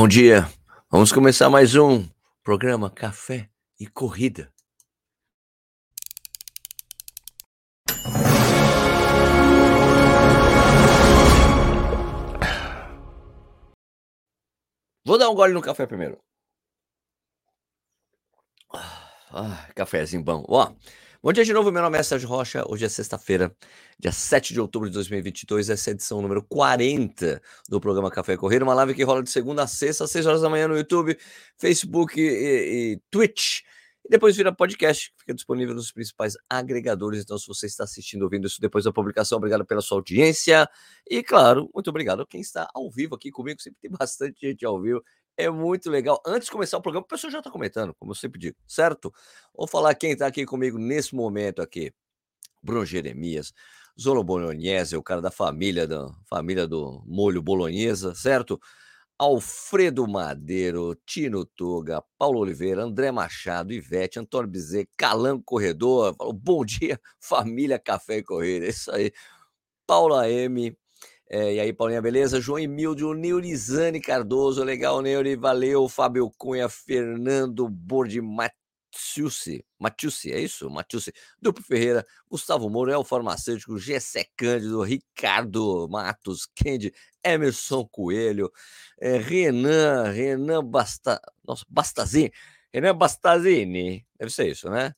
Bom dia. Vamos começar mais um programa Café e Corrida. Vou dar um gole no café primeiro. Ah, cafézinho bom. Ó, bom dia de novo, meu nome é Sérgio Rocha. Hoje é sexta-feira, dia 7 de outubro de 2022. Essa é a edição número 40 do programa Café Corrida. Uma live que rola de segunda a sexta, às 6 horas da manhã no YouTube, Facebook e, e Twitch. E depois vira podcast, fica disponível nos principais agregadores. Então, se você está assistindo, ouvindo isso depois da publicação, obrigado pela sua audiência. E, claro, muito obrigado a quem está ao vivo aqui comigo. Sempre tem bastante gente ao vivo. É muito legal. Antes de começar o programa, o pessoal já está comentando, como eu sempre digo, certo? Vou falar quem está aqui comigo nesse momento aqui. Bruno Jeremias, Zolo Bolognese, o cara da família, da família do molho bolonhesa, certo? Alfredo Madeiro, Tino Tuga, Paulo Oliveira, André Machado, Ivete, Antônio Bizet, Calango Corredor, falou, bom dia, família Café e Corrida, é isso aí. Paula M, é, e aí, Paulinha, beleza? João Emílio, Neurizane Cardoso, legal, Neuri, valeu. Fábio Cunha, Fernando Bordi Matiusi, Matiusi, é isso? Matiusi, Duplo Ferreira, Gustavo Moura, El Farmacêutico, Gessé Cândido, Ricardo Matos, Kendi, Emerson Coelho, é, Renan, Renan Basta, nossa, Bastazini, Renan Bastazini, deve ser isso, né?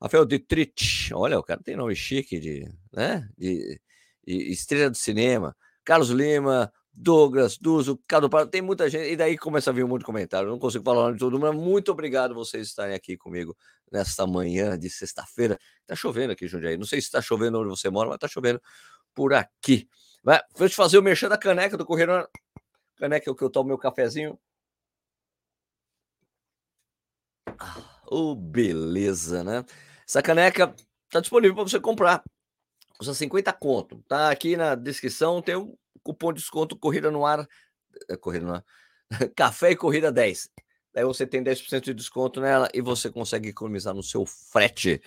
Rafael Dietrich, olha, o cara tem nome chique de, né? De, de estrela do cinema. Carlos Lima, Douglas, Duzo, Cado Prado, tem muita gente, e daí começa a vir um monte de comentário. Não consigo falar o nome de todo mundo, mas muito obrigado vocês estarem aqui comigo nesta manhã de sexta-feira. Tá chovendo aqui, Jundiaí. Não sei se está chovendo onde você mora, mas tá chovendo por aqui. Vai, vou te fazer o mexer da caneca do Correio. Caneca é o que eu tomo meu cafezinho. Ah, oh, beleza, né? Essa caneca tá disponível para você comprar custa 50 conto. Tá aqui na descrição, tem um cupom de desconto Corrida no Ar, é, Corrida no Ar, Café e Corrida 10. Daí você tem 10% de desconto nela e você consegue economizar no seu frete.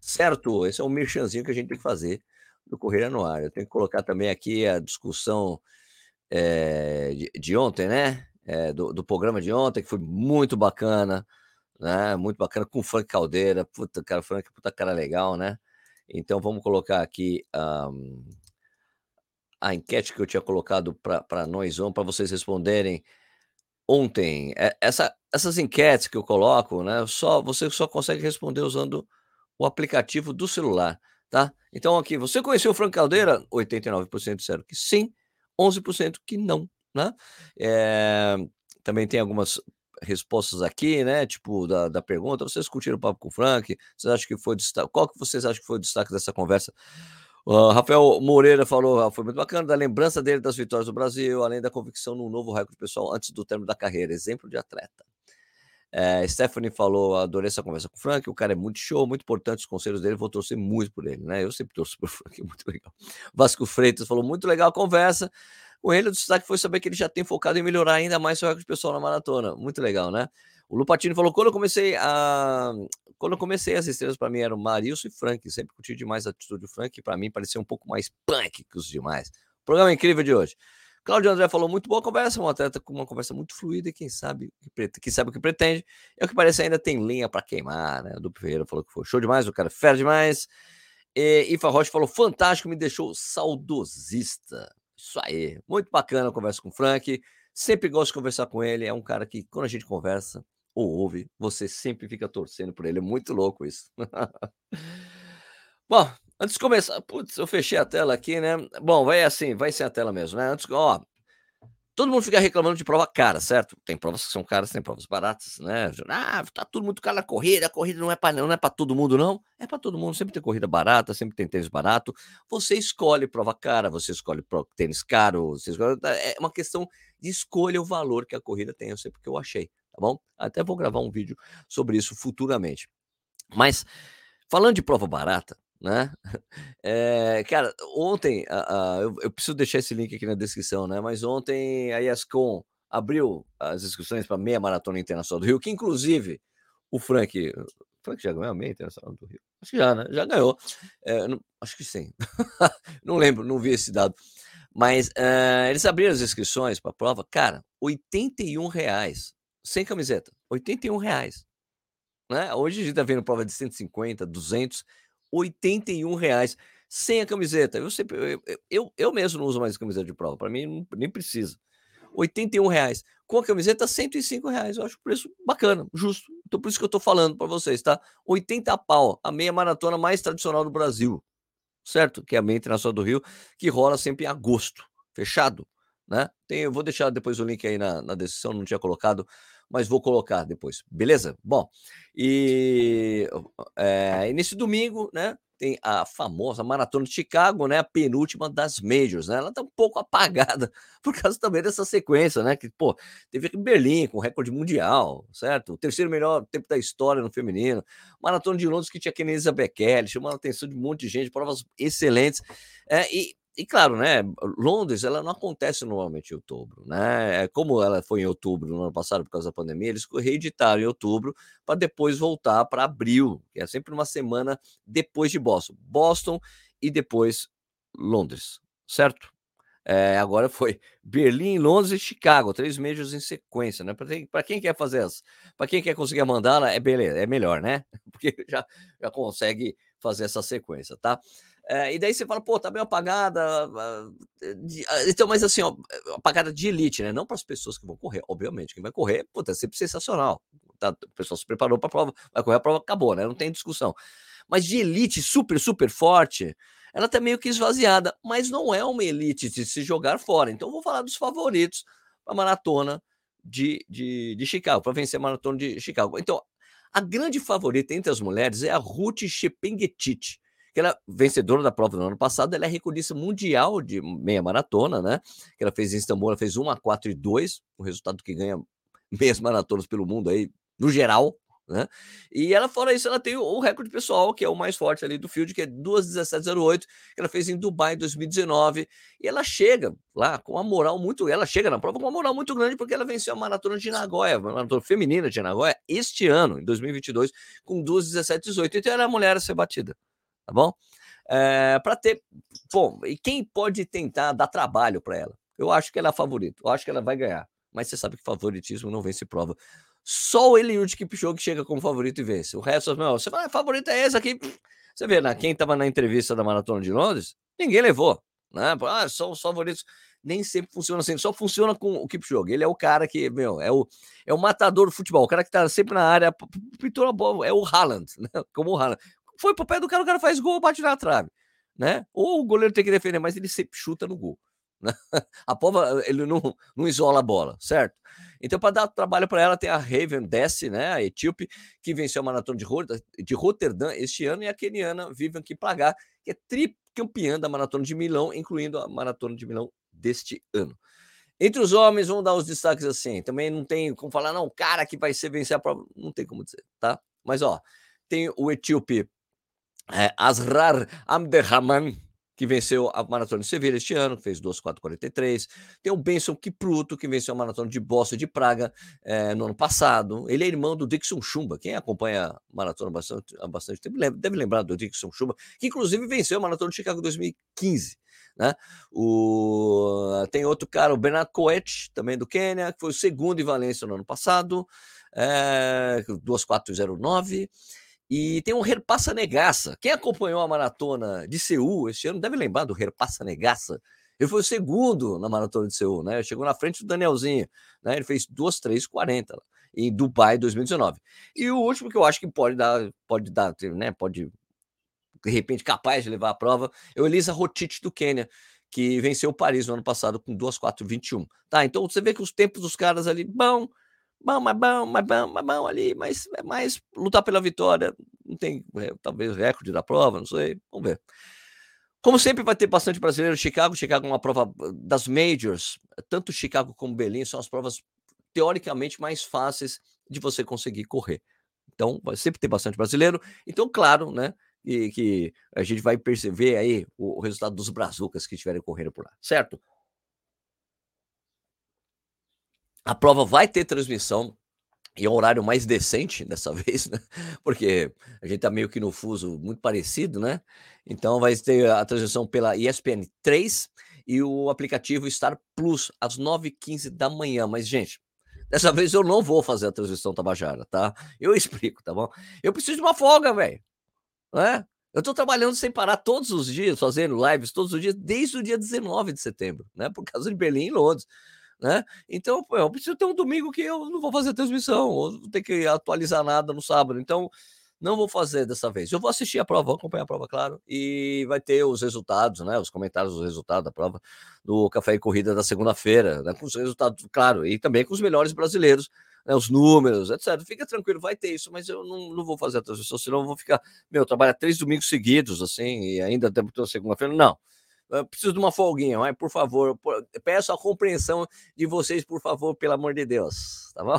Certo? Esse é um merchanzinho que a gente tem que fazer do Corrida no Ar. Eu tenho que colocar também aqui a discussão é, de, de, ontem, né? É, do, do, programa de ontem, que foi muito bacana, né? Muito bacana, com o Frank Caldeira. Puta, cara, Frank, puta cara legal, né? Então vamos colocar aqui um, a enquete que eu tinha colocado para nós, para vocês responderem ontem. É, essa, essas enquetes que eu coloco, né? Só você só consegue responder usando o aplicativo do celular, tá? Então aqui, você conheceu o Frank Caldeira? 89% disseram que sim, 11% que não, né? É, também tem algumas respostas aqui, né? Tipo, da, da pergunta. Vocês curtiram o papo com o Frank? Vocês acham que foi destaque? Qual que vocês acham que foi o destaque dessa conversa? Uh, Rafael Moreira falou, ah, foi muito bacana, da lembrança dele das vitórias do Brasil, além da convicção num novo recorde pessoal antes do término da carreira, exemplo de atleta. É, Stephanie falou, adorei essa conversa com o Frank, o cara é muito show, muito importante os conselhos dele, vou torcer muito por ele, né? Eu sempre torço por Frank, é muito legal. Vasco Freitas falou, muito legal a conversa, com ele, o destaque foi saber que ele já tem focado em melhorar ainda mais seu recorde pessoal na maratona. Muito legal, né? O Lupatini falou: quando eu comecei a. Quando eu comecei, as estrelas para mim eram Marilson e Frank. Sempre curti demais a atitude do Frank. Para mim, parecia um pouco mais punk que os demais. Programa incrível de hoje. Cláudio André falou: muito boa conversa. Um atleta com uma conversa muito fluida e quem sabe, que sabe o que pretende. É o que parece ainda tem linha para queimar, né? O Duplo Ferreira falou que foi show demais. O cara fera demais. E Ifa Rocha falou: fantástico, me deixou saudosista. Isso aí. Muito bacana a conversa com o Frank. Sempre gosto de conversar com ele. É um cara que, quando a gente conversa ou ouve, você sempre fica torcendo por ele. É muito louco isso. Bom, antes de começar, putz, eu fechei a tela aqui, né? Bom, vai assim, vai ser a tela mesmo, né? Antes, ó, Todo mundo fica reclamando de prova cara, certo? Tem provas que são caras, tem provas baratas, né? Ah, tá tudo muito caro na corrida, a corrida não é para não é para todo mundo não. É para todo mundo, sempre tem corrida barata, sempre tem tênis barato. Você escolhe prova cara, você escolhe tênis caro, você escolhe, é uma questão de escolha o valor que a corrida tem, eu sei porque eu achei, tá bom? Até vou gravar um vídeo sobre isso futuramente. Mas falando de prova barata, né? É, cara, ontem, uh, uh, eu, eu, preciso deixar esse link aqui na descrição, né? Mas ontem a ESCOM abriu as inscrições para meia maratona internacional do Rio, que inclusive o Frank, Frank já ganhou a meia internacional do Rio? Acho que já, né? Já ganhou. É, não, acho que sim. não lembro, não vi esse dado. Mas uh, eles abriram as inscrições para a prova, cara, 81 reais, sem camiseta, 81 reais. Né? Hoje a gente está vendo prova de 150, 200, 81 reais sem a camiseta. Eu, sempre, eu, eu, eu mesmo não uso mais camiseta de prova, para mim não, nem precisa. 81 reais. Com a camiseta, 105 reais. Eu acho o preço bacana, justo. Então, por isso que eu estou falando para vocês, tá? 80 pau, a meia maratona mais tradicional do Brasil, certo? Que é a meia internacional do Rio, que rola sempre em agosto, fechado, né? Tem, eu vou deixar depois o link aí na, na descrição, não tinha colocado, mas vou colocar depois, beleza? Bom, e, é, e nesse domingo, né? tem a famosa Maratona de Chicago, né? A penúltima das Majors, né? Ela tá um pouco apagada por causa também dessa sequência, né? Que, pô, teve Berlim com recorde mundial, certo? O terceiro melhor tempo da história no feminino. Maratona de Londres que tinha Kenenisa Bekele, chamou a atenção de um monte de gente, provas excelentes. É, e e claro, né, Londres ela não acontece normalmente em outubro, né? É, como ela foi em outubro no ano passado por causa da pandemia, eles reeditaram em outubro para depois voltar para abril, que é sempre uma semana depois de Boston. Boston e depois Londres, certo? É, agora foi Berlim, Londres e Chicago, três meses em sequência, né? Para quem quer fazer as, para quem quer conseguir a mandala, é beleza, é melhor, né? Porque já, já consegue fazer essa sequência, tá? É, e daí você fala, pô, tá bem apagada. De, então, mas assim, ó, apagada de elite, né? Não para as pessoas que vão correr, obviamente. Quem vai correr, pô, é sempre sensacional. Tá, o pessoal se preparou para a prova, vai correr a prova, acabou, né? Não tem discussão. Mas de elite super, super forte, ela tá meio que esvaziada, mas não é uma elite de se jogar fora. Então, vou falar dos favoritos para a maratona de, de, de Chicago, para vencer a maratona de Chicago. Então, a grande favorita entre as mulheres é a Ruth Chepengetich que ela vencedora da prova do ano passado, ela é recordista mundial de meia maratona, né? Que ela fez em Istambul, ela fez 1 a 4 e 2, o resultado que ganha meias maratonas pelo mundo aí, no geral, né? E ela, fora isso, ela tem o recorde pessoal, que é o mais forte ali do field, que é 2,1708, que ela fez em Dubai em 2019. E ela chega lá com uma moral muito. Ela chega na prova com uma moral muito grande, porque ela venceu a maratona de Nagoya, a maratona feminina de Nagoya, este ano, em 2022, com 2,1718. Então era a mulher a ser batida tá bom? É, eh, para ter. Bom, e quem pode tentar dar trabalho para ela? Eu acho que ela é a favorita, eu acho que ela vai ganhar. Mas você sabe que favoritismo não vence prova. Só o Eliud Kipchoge chega como favorito e vence. O resto, meu, você fala, ah, favorito é esse aqui. Você vê, né, quem estava na entrevista da Maratona de Londres, ninguém levou. Né? Ah, são os favoritos. Nem sempre funciona assim, só funciona com o Kipchoge. Ele é o cara que, meu, é o, é o matador do futebol, o cara que tá sempre na área, pintou a bola, é o Haaland, né? Como o Haaland foi pro pé do cara, o cara faz gol, bate na trave, né? Ou o goleiro tem que defender, mas ele sempre chuta no gol. Né? A pova, ele não, não isola a bola, certo? Então, para dar trabalho para ela, tem a Raven Desce, né? A etíope, que venceu a maratona de, de Roterdã este ano, e a keniana Vivian Kiplagat, que é tricampeã da maratona de Milão, incluindo a maratona de Milão deste ano. Entre os homens, vamos dar os destaques assim. Também não tem como falar, não, cara que vai ser vencer a prova. Não tem como dizer, tá? Mas, ó, tem o etíope é, Asrar Amderrahman, que venceu a Maratona de Sevilha este ano, que fez 2,443. Tem o Benson Kipruto, que venceu a Maratona de Boston de Praga é, no ano passado. Ele é irmão do Dixon Chumba. Quem acompanha a Maratona há bastante, há bastante tempo deve lembrar do Dixon Chumba, que inclusive venceu a Maratona de Chicago 2015. Né? O, tem outro cara, o Bernard Coet, também do Quênia, que foi o segundo em Valência no ano passado, é, 2,409. E tem um Herpassa Negaça. Quem acompanhou a maratona de Seul este ano deve lembrar do Herpassa Negaça. Ele foi o segundo na maratona de Seul, né? Chegou na frente do Danielzinho, né? Ele fez 2:3:40 em Dubai 2019. E o último que eu acho que pode dar, pode dar, né? Pode de repente capaz de levar a prova, é o Elisa Rotich do Quênia, que venceu Paris no ano passado com 2:4:21. Tá? Então você vê que os tempos dos caras ali, bom, bom, mais bom, mais bom, mais bom ali, mas é mais lutar pela vitória. Não tem, é, talvez, recorde da prova, não sei. Vamos ver. Como sempre, vai ter bastante brasileiro. Chicago, Chicago é uma prova das majors. Tanto Chicago como Berlim são as provas teoricamente mais fáceis de você conseguir correr. Então, vai sempre ter bastante brasileiro. Então, claro, né? E que a gente vai perceber aí o resultado dos brazucas que estiverem correndo por lá, certo? A prova vai ter transmissão em um horário mais decente dessa vez, né? Porque a gente tá meio que no fuso muito parecido, né? Então vai ter a transmissão pela ESPN 3 e o aplicativo Star Plus às 9h15 da manhã. Mas, gente, dessa vez eu não vou fazer a transmissão Tabajara, tá? Eu explico, tá bom? Eu preciso de uma folga, velho. Né? Eu estou trabalhando sem parar todos os dias, fazendo lives todos os dias, desde o dia 19 de setembro, né? Por causa de Berlim e Londres né? Então, pô, eu preciso ter um domingo que eu não vou fazer transmissão, ou não ter que atualizar nada no sábado. Então, não vou fazer dessa vez. Eu vou assistir a prova, vou acompanhar a prova, claro, e vai ter os resultados, né? Os comentários dos resultados da prova do Café e Corrida da segunda-feira, né? Com os resultados, claro, e também com os melhores brasileiros, né? Os números, etc. Fica tranquilo, vai ter isso, mas eu não, não vou fazer a transmissão, senão eu vou ficar, meu, trabalhar três domingos seguidos, assim, e ainda tempo segunda-feira. Não preciso de uma folguinha, mas por favor, peço a compreensão de vocês, por favor, pelo amor de Deus, tá bom?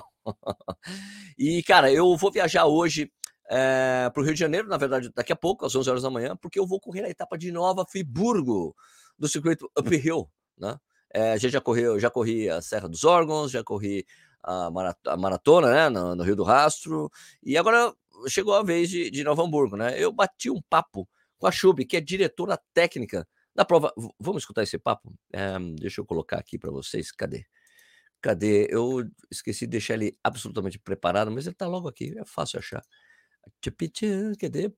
e, cara, eu vou viajar hoje é, eh, para o Rio de Janeiro, na verdade, daqui a pouco, às 11 horas da manhã, porque eu vou correr a etapa de Nova Friburgo, do circuito Uphill, né? É, a gente já correu, já corri a Serra dos Órgãos, já corri a, maratona, né, no, no, Rio do Rastro, e agora chegou a vez de, de Novo Hamburgo, né? Eu bati um papo com a Chub, que é diretora técnica da prova, vamos escutar esse papo? É, deixa eu colocar aqui para vocês. Cadê? Cadê? Eu esqueci de deixar ele absolutamente preparado, mas ele está logo aqui, é fácil achar. Cadê?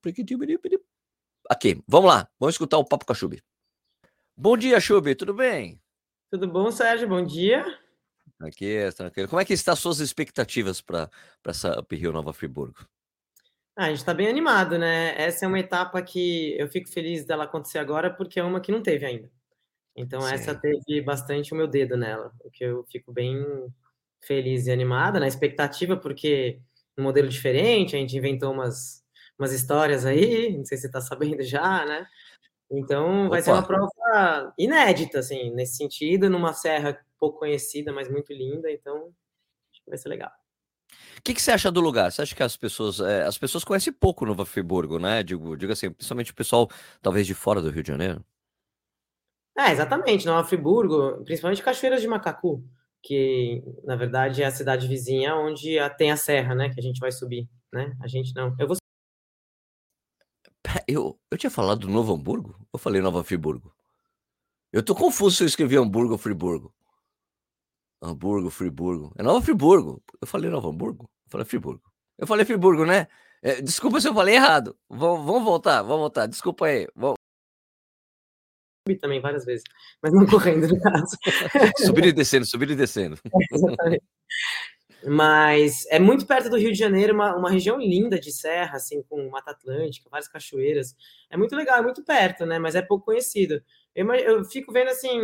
Aqui, vamos lá, vamos escutar o papo com a Chubi. Bom dia, Chubi, tudo bem? Tudo bom, Sérgio? Bom dia. Aqui, tranquilo. Como é que estão as suas expectativas para essa Up Rio Nova Friburgo? Ah, a gente está bem animado, né? Essa é uma etapa que eu fico feliz dela acontecer agora, porque é uma que não teve ainda. Então, Sim. essa teve bastante o meu dedo nela, o que eu fico bem feliz e animada, na expectativa, porque um modelo diferente, a gente inventou umas, umas histórias aí, não sei se você está sabendo já, né? Então, vai Opa. ser uma prova inédita, assim, nesse sentido, numa serra pouco conhecida, mas muito linda, então acho que vai ser legal. O que, que você acha do lugar? Você acha que as pessoas, é, as pessoas conhecem pouco Nova Friburgo, né? Digo, digo assim, principalmente o pessoal talvez de fora do Rio de Janeiro. É, exatamente, Nova Friburgo, principalmente Cachoeiras de Macacu, que na verdade é a cidade vizinha onde tem a serra, né? Que a gente vai subir, né? A gente não. Eu vou. Eu, eu tinha falado do Novo Hamburgo? Eu falei Nova Friburgo. Eu tô confuso se eu escrevi Hamburgo ou Friburgo. Hamburgo, Friburgo. É Nova Friburgo. Eu falei Nova Hamburgo? Eu falei Friburgo. Eu falei Friburgo, né? É, desculpa se eu falei errado. Vamos, vamos voltar, vamos voltar. Desculpa aí. Vamos. Subi também várias vezes, mas não correndo no caso. subindo e descendo, subindo e descendo. É, exatamente. Mas é muito perto do Rio de Janeiro, uma, uma região linda de serra, assim, com Mata Atlântica, várias cachoeiras. É muito legal, é muito perto, né? Mas é pouco conhecido. Eu, eu fico vendo, assim,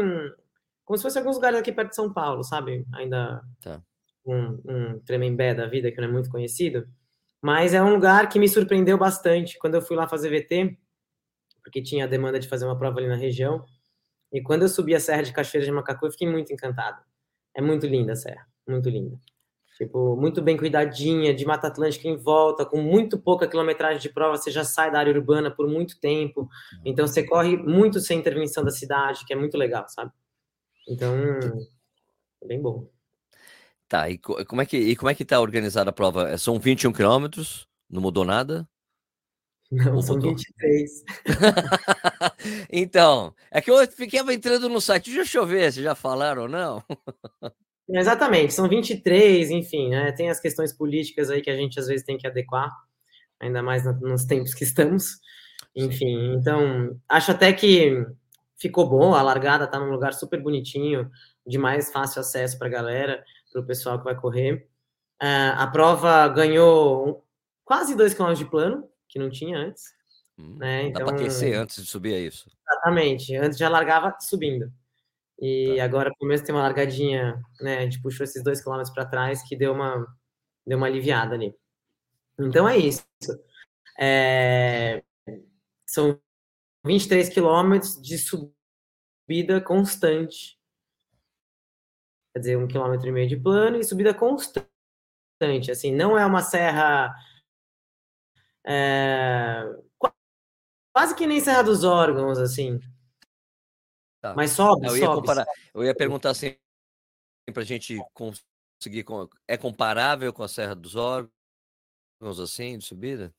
como se fosse alguns lugares aqui perto de São Paulo, sabe? Ainda tá. um, um Tremembé da vida, que não é muito conhecido. Mas é um lugar que me surpreendeu bastante quando eu fui lá fazer VT, porque tinha a demanda de fazer uma prova ali na região. E quando eu subi a Serra de Cachoeira de Macacu, eu fiquei muito encantado. É muito linda a serra, muito linda. Tipo, muito bem cuidadinha, de Mata Atlântica em volta, com muito pouca quilometragem de prova, você já sai da área urbana por muito tempo. Então, você corre muito sem intervenção da cidade, que é muito legal, sabe? Então, é bem bom. Tá, e como é que, e como é que tá organizada a prova? É, são 21 quilômetros? Não mudou nada? Não, Ou são mudou? 23. então, é que eu fiquei entrando no site, deixa eu ver se já falaram ou não. Exatamente, são 23, enfim, né? Tem as questões políticas aí que a gente às vezes tem que adequar, ainda mais nos tempos que estamos. Enfim, então, acho até que ficou bom, a largada tá num lugar super bonitinho, de mais fácil acesso para a galera, para o pessoal que vai correr. Uh, a prova ganhou quase 2 km de plano, que não tinha antes. Hum, né? Então, dá para aquecer antes de subir, é isso? Exatamente, antes já largava subindo. E tá. agora, começo tem uma largadinha, né? A gente puxou esses 2 km para trás, que deu uma, deu uma aliviada ali. Então é isso. É, são 23 quilômetros de subida constante. Quer dizer, um quilômetro e meio de plano e subida constante. Assim, não é uma serra é, quase que nem Serra dos Órgãos, assim. Tá. Mas sobe, eu ia sobe, comparar, sobe. Eu ia perguntar assim, para a gente conseguir... É comparável com a Serra dos Órgãos, assim, de subida?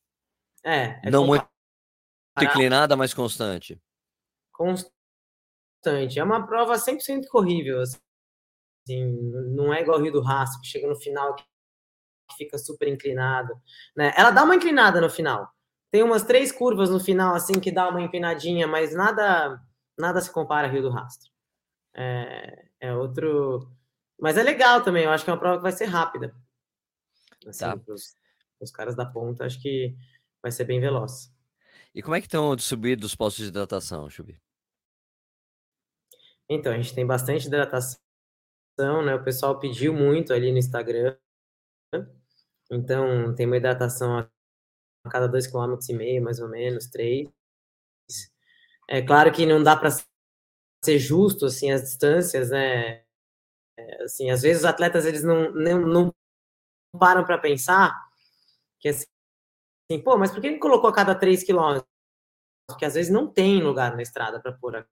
É. é não muito inclinada, mas constante. Constante. É uma prova 100% corrível, assim. Não é igual o Rio do Rastro, que chega no final que fica super inclinado, né? Ela dá uma inclinada no final. Tem umas três curvas no final, assim, que dá uma empinadinha, mas nada nada se compara a Rio do Rastro. É, é outro... Mas é legal também, eu acho que é uma prova que vai ser rápida. Assim, tá. os caras da ponta, acho que vai ser bem veloz. E como é que estão distribuídos os postos de hidratação, Chubi? Então, a gente tem bastante hidratação, né? O pessoal pediu muito ali no Instagram. Então, tem uma hidratação a cada dois quilômetros e meio, mais ou menos, três. É claro que não dá para ser justo, assim, as distâncias, né? Assim, às vezes os atletas, eles não, não, não param para pensar que, assim, pô, mas por que ele colocou a cada três quilômetros? Porque às vezes não tem lugar na estrada para pôr a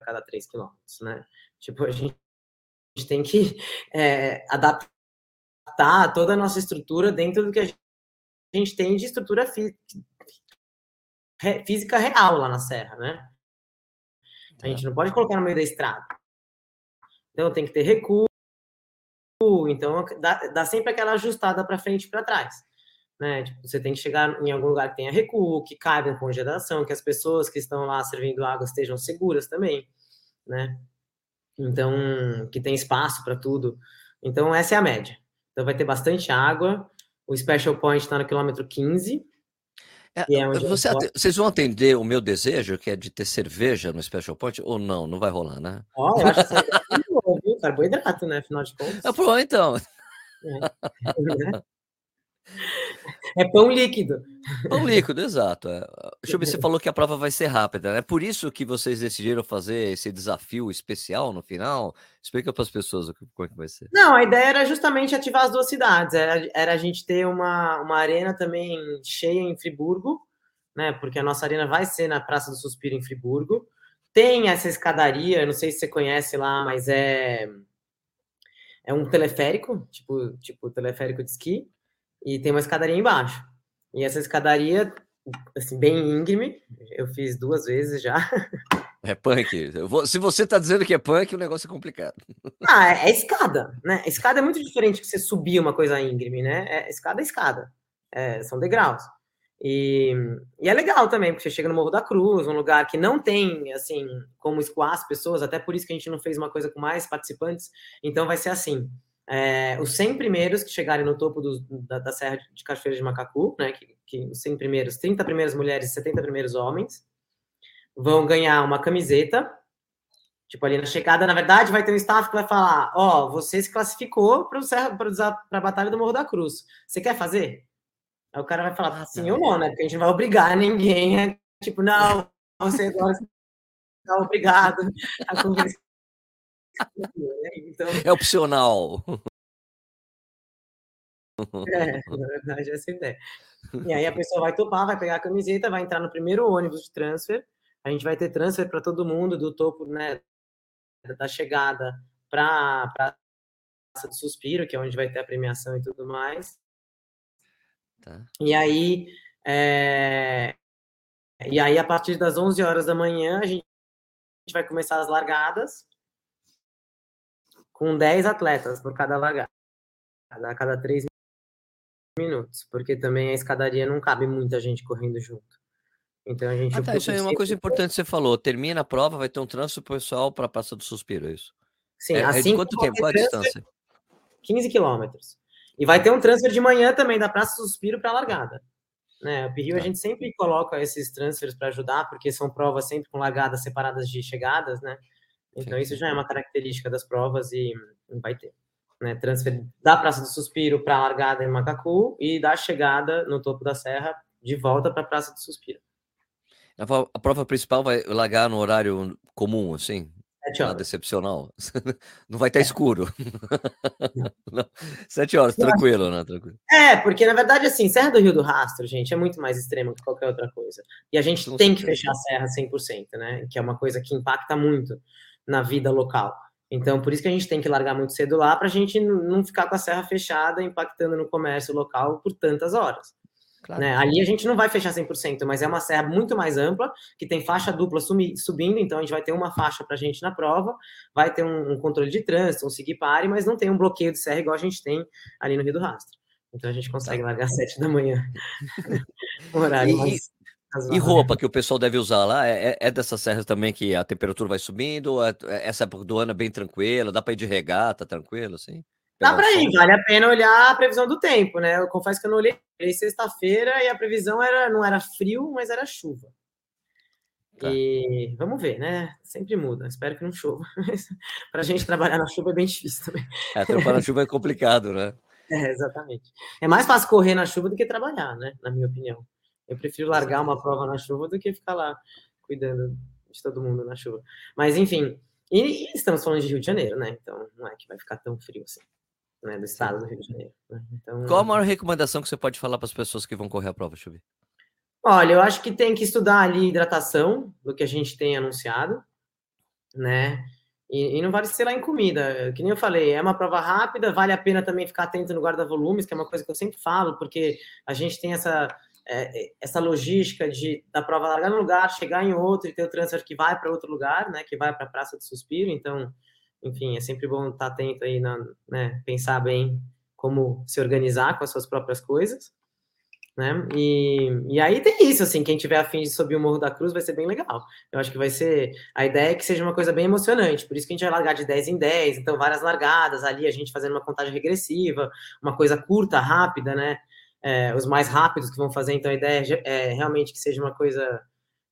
cada 3 quilômetros, né? Tipo, a gente, a gente tem que é, adaptar toda a nossa estrutura dentro do que a gente tem de estrutura física, física real lá na serra, né? A gente não pode colocar no meio da estrada. Então tem que ter recuo, então dá, dá sempre aquela ajustada para frente e para trás. Né? Tipo, você tem que chegar em algum lugar que tenha recuo, que caiba com congelação, que as pessoas que estão lá servindo água estejam seguras também, né? Então, que tem espaço para tudo. Então, essa é a média. Então, vai ter bastante água. O Special Point está no quilômetro 15. É, é você, vocês vão atender o meu desejo, que é de ter cerveja no Special Point, ou não? Não vai rolar, né? Ó, oh, eu acho que é bom, viu? Carboidrato, né? Afinal de contas. É, pô, então. É. É pão líquido. Pão líquido, exato. É. Chubi, você falou que a prova vai ser rápida, né? Por isso que vocês decidiram fazer esse desafio especial no final? Explica para as pessoas como é que vai ser. Não, a ideia era justamente ativar as duas cidades. Era, era a gente ter uma, uma arena também cheia em Friburgo, né? Porque a nossa arena vai ser na Praça do Suspiro em Friburgo. Tem essa escadaria, não sei se você conhece lá, mas é é um teleférico, tipo, tipo teleférico de esqui e tem uma escadaria embaixo. E essa escadaria, assim, bem íngreme, eu fiz duas vezes já. É punk. Se você tá dizendo que é punk, o negócio é complicado. Ah, é, é escada, né? escada é muito diferente que você subir uma coisa íngreme, né? É, escada é escada. É, são degraus. E, e, é legal também, porque você chega no Morro da Cruz, um lugar que não tem, assim, como escoar as pessoas, até por isso que a gente não fez uma coisa com mais participantes, então vai ser assim, é, os 100 primeiros que chegarem no topo do, da, da, Serra de Cachoeira de Macacu, né, que, que os 100 primeiros, 30 primeiras mulheres e 70 primeiros homens, vão ganhar uma camiseta. Tipo, ali na chegada, na verdade, vai ter um staff que vai falar: Ó, oh, você se classificou para a Batalha do Morro da Cruz. Você quer fazer? Aí o cara vai falar sim ou não, né? Porque a gente não vai obrigar ninguém a, tipo, não, você agora está obrigado a conversar então... É opcional. É, na verdade, essa é ideia. E aí a pessoa vai topar, vai pegar a camiseta, vai entrar no primeiro ônibus de transfer. A gente vai ter transfer para todo mundo, do topo, né, da chegada para a Praça do Suspiro, que é onde vai ter a premiação e tudo mais. Tá. E aí, é... e aí, a partir das 11 horas da manhã, a gente vai começar as largadas com 10 atletas por cada largada, a cada 3 minutos, porque também a escadaria não cabe muita gente correndo junto. Então a gente. Ah, tá, isso aí é uma coisa importante que você falou. Termina a prova, vai ter um trânsito pessoal para a Praça do Suspiro, é isso? Sim, é, assim. É quanto tempo? Qual a distância? 15 quilômetros. E vai ter um transfer de manhã também da Praça do Suspiro para a largada. Né, o Rio tá. a gente sempre coloca esses transfers para ajudar, porque são provas sempre com largadas separadas de chegadas, né? Então, sim, isso já é uma característica das provas e vai ter. Né? Transfer da Praça do Suspiro para a largada em Macacu e da chegada no topo da serra de volta para a Praça do Suspiro. A prova principal vai largar no horário comum, assim? Sete horas. Decepcional. Não vai estar é. escuro. Sete horas, tranquilo, né? Tranquilo. É, porque na verdade, assim, Serra do Rio do Rastro, gente, é muito mais extremo que qualquer outra coisa. E a gente tem que fechar a serra 100%, né? Que é uma coisa que impacta muito na vida local. Então, por isso que a gente tem que largar muito cedo lá, para a gente não ficar com a serra fechada, impactando no comércio local por tantas horas. Claro. Né? Ali a gente não vai fechar 100%, mas é uma serra muito mais ampla, que tem faixa dupla subindo, então a gente vai ter uma faixa para a gente na prova, vai ter um, um, controle de trânsito, um seguir pare, mas não tem um bloqueio de serra igual a gente tem ali no Rio do Rastro. Então a gente consegue tá. largar às 7 da manhã. horário, e, E roupa que o pessoal deve usar lá é, é, é dessas serras também que a temperatura vai subindo? É, é, essa época do ano é bem tranquila? Dá para ir de regata, tranquilo, assim? Dá para ir, vale a pena olhar a previsão do tempo, né? Eu confesso que eu não olhei, olhei sexta-feira e a previsão era não era frio, mas era chuva. Tá. E vamos ver, né? Sempre muda. Espero que não chova. para a gente trabalhar na chuva é bem difícil também. É, trabalhar na chuva é complicado, né? É, exatamente. É mais fácil correr na chuva do que trabalhar, né? Na minha opinião. Eu prefiro largar uma prova na chuva do que ficar lá cuidando de todo mundo na chuva. Mas, enfim, e, e estamos falando de Rio de Janeiro, né? Então, não é que vai ficar tão frio assim, né? Do estado do Rio de Janeiro. Né? Então, Qual a maior recomendação que você pode falar para as pessoas que vão correr a prova, Chuvi? Olha, eu acho que tem que estudar ali hidratação, do que a gente tem anunciado, né? E, e, não vale ser lá em comida. Que nem eu falei, é uma prova rápida, vale a pena também ficar atento no guarda-volumes, que é uma coisa que eu sempre falo, porque a gente tem essa é, é, essa logística de da prova largar num lugar, chegar em outro e ter o transfer que vai para outro lugar, né, que vai para a Praça do Suspiro. Então, enfim, é sempre bom estar atento aí, na, né, pensar bem como se organizar com as suas próprias coisas. Né? E, e aí tem isso, assim, quem tiver afim de subir o Morro da Cruz vai ser bem legal. Eu acho que vai ser. A ideia é que seja uma coisa bem emocionante, por isso que a gente vai largar de 10 em 10, então várias largadas ali, a gente fazendo uma contagem regressiva, uma coisa curta, rápida, né? É, os mais rápidos que vão fazer, então a ideia é, é realmente que seja uma coisa,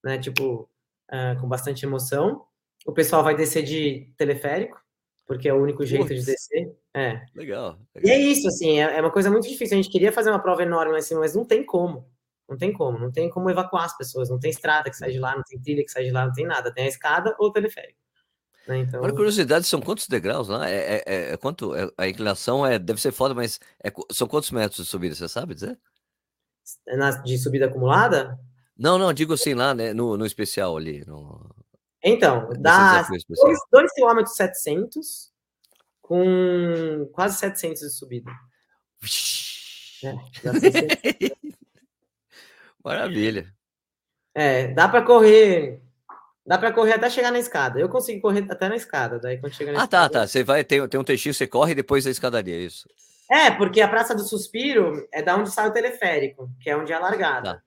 né, tipo, é, com bastante emoção. O pessoal vai descer de teleférico, porque é o único jeito de descer. É. Legal, legal, E é isso, assim, é, é, uma coisa muito difícil. A gente queria fazer uma prova enorme lá em cima, mas não tem como. Não tem como, não tem como evacuar as pessoas, não tem estrada que sai de lá, não tem trilha que sai de lá, não tem nada. Tem a escada ou o teleférico. Né? Então... Agora, curiosidade, são quantos degraus lá? É, é, é, é quanto? É, a inclinação é, deve ser foda, mas é, são quantos metros de subida, você sabe dizer? Na, de subida acumulada? Não, não, digo assim lá, né, no, no especial ali. No... Então, dá 2 km 700 com quase 700 de subida. É, Maravilha. É, dá para correr Dá para correr até chegar na escada. Eu consigo correr até na escada. Daí quando chega na ah, escada, tá, tá. Você vai ter, tem um textinho, você corre depois a escadaria, é isso. É, porque a Praça do Suspiro é da onde sai o teleférico, que é onde é a largada. Tá.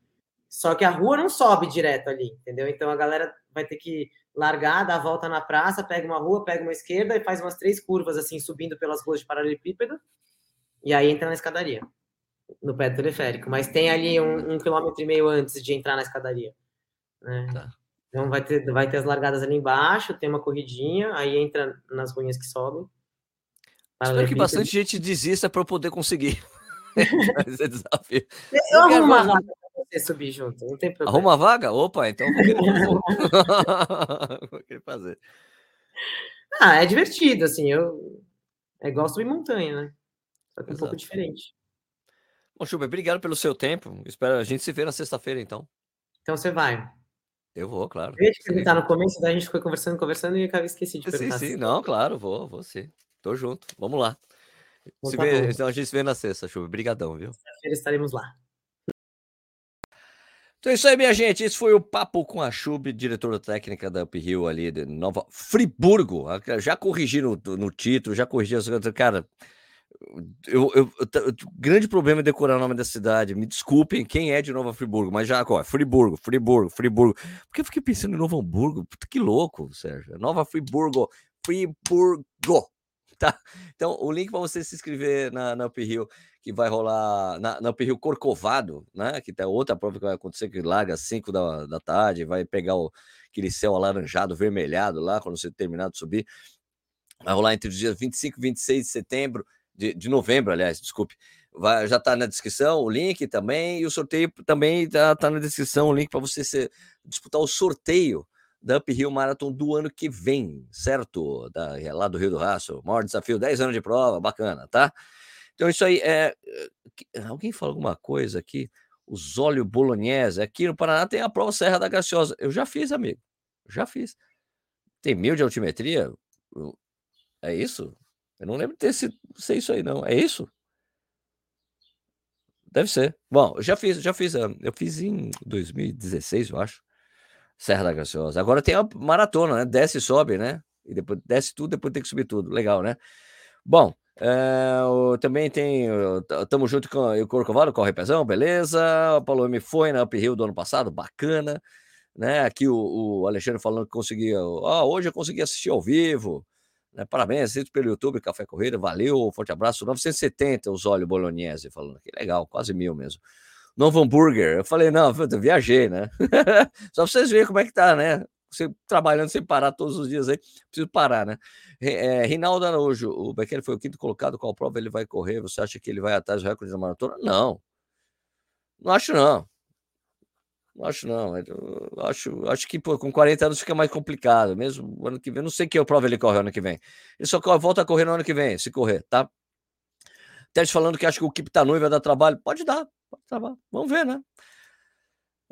Só que a rua não sobe direto ali, entendeu? Então a galera vai ter que largar, dar a volta na praça, pega uma rua, pega uma esquerda e faz umas três curvas assim, subindo pelas ruas de paralelepípedo, e aí entra na escadaria, no pé do teleférico. Mas tem ali um, um quilômetro e meio antes de entrar na escadaria. Né? Tá. Então vai ter, vai ter as largadas ali embaixo, tem uma corridinha, aí entra nas ruínas que sobem. Espero que bastante gente desista para eu poder conseguir. Esse desafio. Eu, eu arrumo uma vaga para você subir junto, não tem problema. Arruma vaga? Opa, então vou querer fazer. Ah, é divertido, assim, eu é igual subir montanha, né? Só que é um pouco diferente. Bom, Chuba, obrigado pelo seu tempo. Espero a gente se ver na sexta-feira, então. Então você vai. Eu vou, claro. Eu ia te perguntar no começo, daí a gente foi conversando, conversando e eu esqueci de perguntar. Sim, sim, não, claro, vou, vou sim. Tô junto, vamos lá. Então, se tá vê, então a gente se vê na sexta, Chuva. Obrigadão, viu? Sexta-feira estaremos lá. Então é isso aí, minha gente. Esse foi o papo com a Chub, diretora técnica da Uphill ali de Nova Friburgo. Já corrigi no, no título, já corrigi as coisas. Cara, eu, eu, eu, grande problema é decorar o nome da cidade. Me desculpem quem é de Nova Friburgo, mas já, ó, Friburgo, Friburgo, Friburgo. Porque eu fiquei pensando em Novo Hamburgo. Puta, que louco, Sérgio. Nova Friburgo, Friburgo. Tá? Então, o link para você se inscrever na, na Uphill, que vai rolar na, na Uphill Corcovado, né? Que tem outra prova que vai acontecer, que larga às 5 da, da tarde, vai pegar o, aquele céu alaranjado, vermelhado lá, quando você terminar de subir. Vai rolar entre os dias 25 e 26 de setembro de, de novembro, aliás, desculpe. Vai, já está na descrição o link também, e o sorteio também está tá na descrição o link para você disputar o sorteio da Uphill Marathon do ano que vem, certo? Da, lá do Rio do Rastro, maior desafio, 10 anos de prova, bacana, tá? Então, isso aí é. Alguém fala alguma coisa aqui? Os óleo bolognese. Aqui no Paraná tem a prova Serra da Graciosa. Eu já fiz, amigo. Já fiz. Tem mil de altimetria? É isso? Eu não lembro de ter sido, ser isso aí, não. É isso? Deve ser. Bom, eu já fiz, já fiz, eu fiz em 2016, eu acho. Serra da Graciosa. Agora tem a maratona, né? Desce e sobe, né? E depois desce tudo, depois tem que subir tudo. Legal, né? Bom, é, o, também tem. Tamo junto com o Corcovado, corre pezão, beleza. O Paulo M foi na Uphill do ano passado, bacana. Né? Aqui o, o Alexandre falando que conseguia. Ah, hoje eu consegui assistir ao vivo. Né? Parabéns, assiste pelo YouTube, Café Corrida, valeu, forte abraço. 970 os olhos bolognese, falando aqui, legal, quase mil mesmo. Novo hambúrguer, eu falei, não, eu viajei, né? Só pra vocês verem como é que tá, né? Você trabalhando sem parar todos os dias aí, preciso parar, né? É, Rinaldo Araújo, o Bekele foi o quinto colocado, qual prova ele vai correr? Você acha que ele vai atrás do recorde da maratona? Não. Não acho, não. Não acho, não. Eu acho, acho que pô, com 40 anos fica mais complicado. Mesmo ano que vem, não sei que prova ele corre ano que vem. Ele só volta a correr no ano que vem, se correr, tá? Teres falando que acha que o Kip tá noivo vai dar trabalho. Pode dar, pode trabalhar. Vamos ver, né?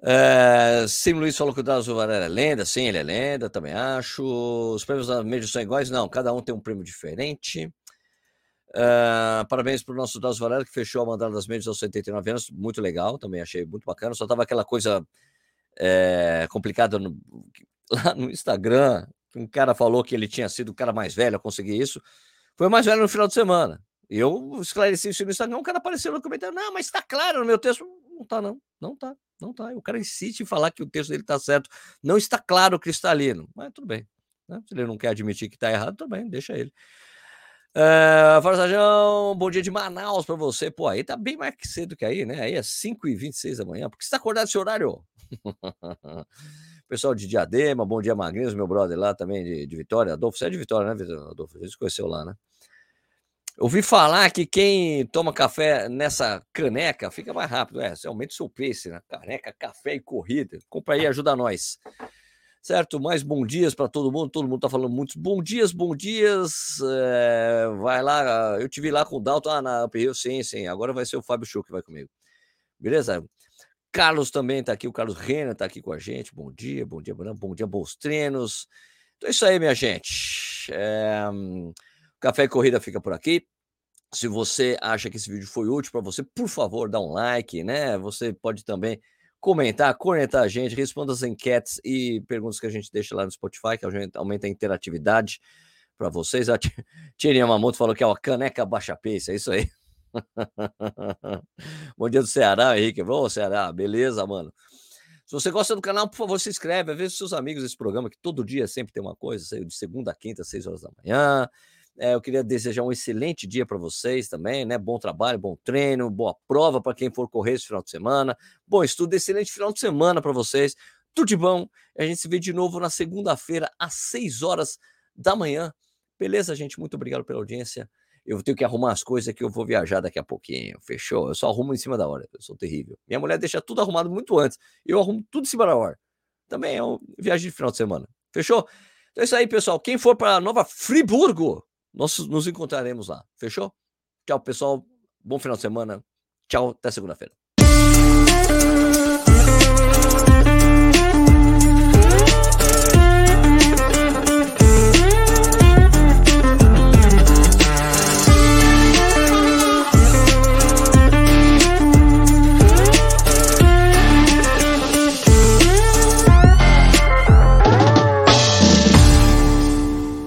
É, Sim Luiz falou que o Drauzio Varela é lenda, sim, ele é lenda, também acho. Os prêmios da mídia são iguais? Não, cada um tem um prêmio diferente. É, parabéns para o nosso Drauzio Varela, que fechou a mandada das mídias aos 79 anos, muito legal, também achei muito bacana. Só tava aquela coisa é, complicada no, lá no Instagram, um cara falou que ele tinha sido o cara mais velho a conseguir isso. Foi o mais velho no final de semana. E eu esclareci isso no Instagram, um cara apareceu no comentário, não, mas está claro no meu texto. Não está, não, não está. Não tá. O cara insiste em falar que o texto dele está certo. Não está claro cristalino. Mas tudo bem. Né? Se ele não quer admitir que está errado, bem, deixa ele. Uh, Forçajão, bom dia de Manaus para você. Pô, aí tá bem mais cedo que aí, né? Aí é 5h26 da manhã. Por que você está acordado esse horário? Pessoal de Diadema, bom dia, Magrinhos, meu brother lá também de, de Vitória. Adolfo, você é de Vitória, né, Adolfo? A gente conheceu lá, né? Ouvi falar que quem toma café nessa caneca fica mais rápido. É, você aumenta o seu pace, né? Caneca, café e corrida. Compra aí, ajuda nós. Certo? Mais bom dias para todo mundo. Todo mundo tá falando muitos bom dias, bom dias. É, vai lá, eu te vi lá com o Dalton ah, na Up sim, sim. Agora vai ser o Fábio Show que vai comigo. Beleza? Carlos também tá aqui, o Carlos Renner tá aqui com a gente. Bom dia, bom dia, bom dia, bons treinos. Então é isso aí, minha gente. É... Café e Corrida fica por aqui. Se você acha que esse vídeo foi útil para você, por favor, dá um like, né? Você pode também comentar, conectar a gente, responda as enquetes e perguntas que a gente deixa lá no Spotify, que aumenta a interatividade para vocês. A Tia Mamoto falou que é uma caneca baixa pace, é isso aí. Bom dia do Ceará, Henrique. Bom, Ceará, beleza, mano. Se você gosta do canal, por favor, se inscreve. Avisa seus amigos esse programa, que todo dia sempre tem uma coisa, saiu de segunda a quinta, às seis horas da manhã. É, eu queria desejar um excelente dia para vocês também, né? Bom trabalho, bom treino, boa prova para quem for correr esse final de semana. Bom estudo, excelente final de semana para vocês. Tudo de bom. A gente se vê de novo na segunda-feira, às 6 horas da manhã. Beleza, gente? Muito obrigado pela audiência. Eu tenho que arrumar as coisas que eu vou viajar daqui a pouquinho. Fechou? Eu só arrumo em cima da hora. Eu sou terrível. Minha mulher deixa tudo arrumado muito antes. Eu arrumo tudo em cima da hora. Também é uma viagem de final de semana. Fechou? Então é isso aí, pessoal. Quem for para Nova Friburgo, nós nos encontraremos lá. Fechou? Tchau, pessoal. Bom final de semana. Tchau, até segunda-feira.